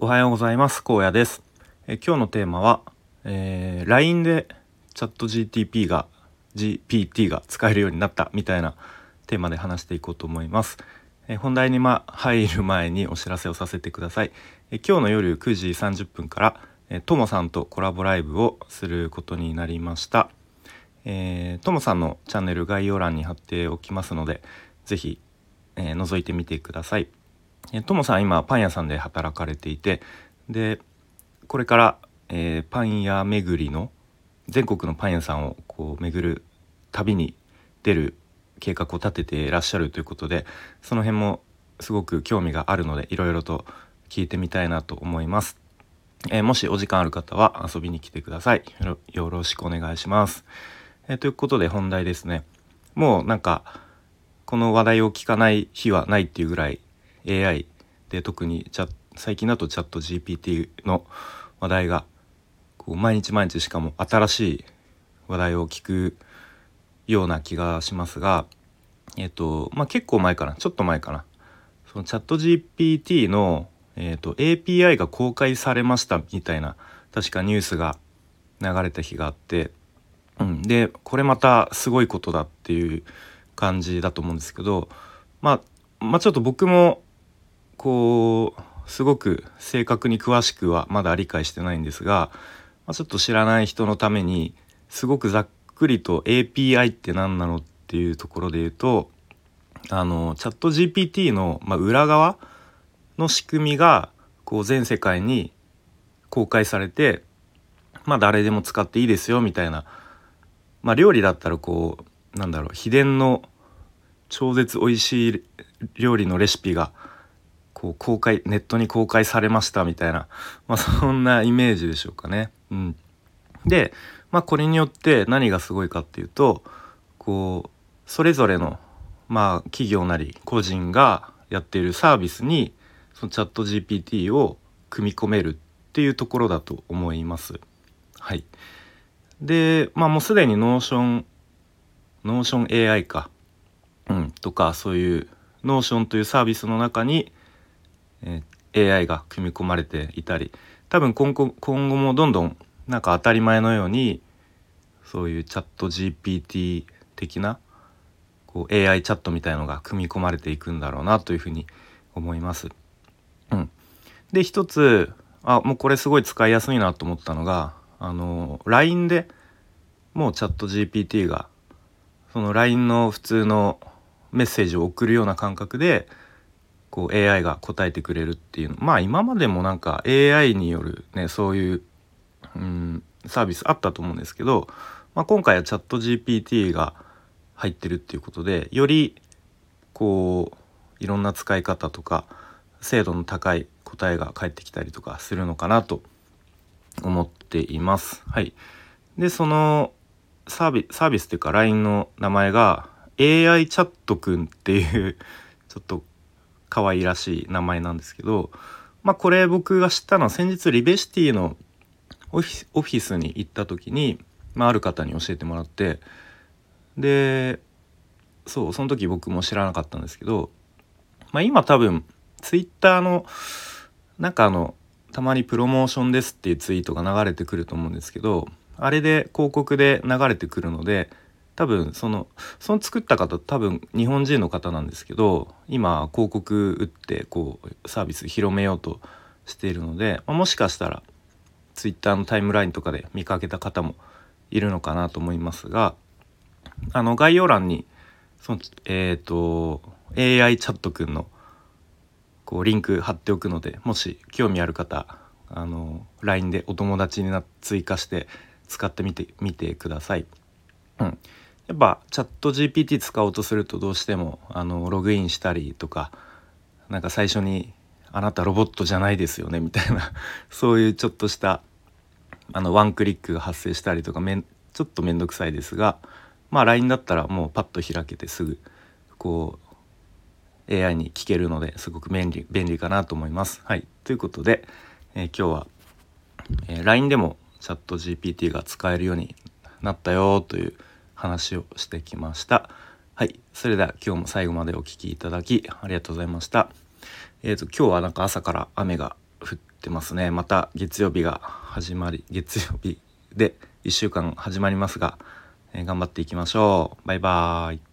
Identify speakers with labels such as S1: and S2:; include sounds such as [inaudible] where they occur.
S1: おはようございます。荒野です。え今日のテーマは、えー、LINE でチャット GTP が GPT が使えるようになったみたいなテーマで話していこうと思います。え本題にま入る前にお知らせをさせてください。え今日の夜9時30分からえともさんとコラボライブをすることになりました。えー、ともさんのチャンネル概要欄に貼っておきますので是非、えー、覗いてみてください。ともさん今パン屋さんで働かれていてでこれから、えー、パン屋巡りの全国のパン屋さんをこう巡る旅に出る計画を立てていらっしゃるということでその辺もすごく興味があるのでいろいろと聞いてみたいなと思います、えー、もしお時間ある方は遊びに来てください。よろしくお願いします、えー、ということで本題ですね。もうなんかこの話題を聞かない日はないっていうぐらい AI で特にチャ最近だとチャット GPT の話題がこう毎日毎日しかも新しい話題を聞くような気がしますがえっ、とまあ結構前かなちょっと前かな。そのチャット GPT の、えーと、API が公開されましたみたいな確かニュースが流れた日があって、うん、でこれまたすごいことだっていう感じだと思うんですけど、まあ、まあちょっと僕もこうすごく正確に詳しくはまだ理解してないんですが、まあ、ちょっと知らない人のためにすごくざっくりと API って何なのっていうところで言うとあのチャット GPT の、まあ、裏側の仕組みがこう全世界に公開されてまあ誰でも使っていいですよみたいなまあ料理だったらこうなんだろう秘伝の超絶美味しい料理のレシピがこう公開ネットに公開されましたみたいな、まあ、そんなイメージでしょうかね。うん、で、まあ、これによって何がすごいかっていうとこうそれぞれの、まあ、企業なり個人がやっているサービスにそのチャット GPT を組み込めるっていうところだと思います。はい、でまあもうすでにノーションノーション AI か、うん、とかそういう Notion というサービスの中にえー、AI が組み込まれていたり多分今後今後もどんどんなんか当たり前のようにそういうチャット GPT 的なこう AI チャットみたいのが組み込まれていくんだろうなというふうに思います。うん、で一つあもうこれすごい使いやすいなと思ったのがあの LINE でもうチャット GPT がその LINE の普通のメッセージを送るような感覚でこう AI が答えてくれるっていうまあ今までもなんか AI によるねそういう、うん、サービスあったと思うんですけど、まあ、今回はチャット GPT が入ってるっていうことでよりこういろんな使い方とか精度の高い答えが返ってきたりとかするのかなと思っています。はい、でそのサービサービスっていうか LINE の名前が AI チャットくんっていうちょっと可愛らしい名前なんですけど、まあ、これ僕が知ったのは先日リベシティのオフィスに行った時に、まあ、ある方に教えてもらってでそうその時僕も知らなかったんですけど、まあ、今多分ツイッターのなんかあのたまにプロモーションですっていうツイートが流れてくると思うんですけどあれで広告で流れてくるので多分そのその作った方多分日本人の方なんですけど今広告打ってこうサービス広めようとしているので、まあ、もしかしたら Twitter のタイムラインとかで見かけた方もいるのかなと思いますがあの概要欄にそのえっ、ー、と AI チャットくんのこうリンク貼っておくのでもし興味ある方あの LINE でお友達にな追加して使ってみてみてください。うんやっぱチャット GPT 使おうとするとどうしてもあのログインしたりとかなんか最初に「あなたロボットじゃないですよね」みたいな [laughs] そういうちょっとしたあのワンクリックが発生したりとかめんちょっと面倒くさいですがまあ LINE だったらもうパッと開けてすぐこう AI に聞けるのですごく便利便利かなと思います。はい、ということで、えー、今日は、えー、LINE でもチャット GPT が使えるようになったよという話をしてきました。はい、それでは今日も最後までお聴きいただきありがとうございました。えっ、ー、と今日はなんか朝から雨が降ってますねまた月曜日が始まり月曜日で1週間始まりますが、えー、頑張っていきましょうバイバーイ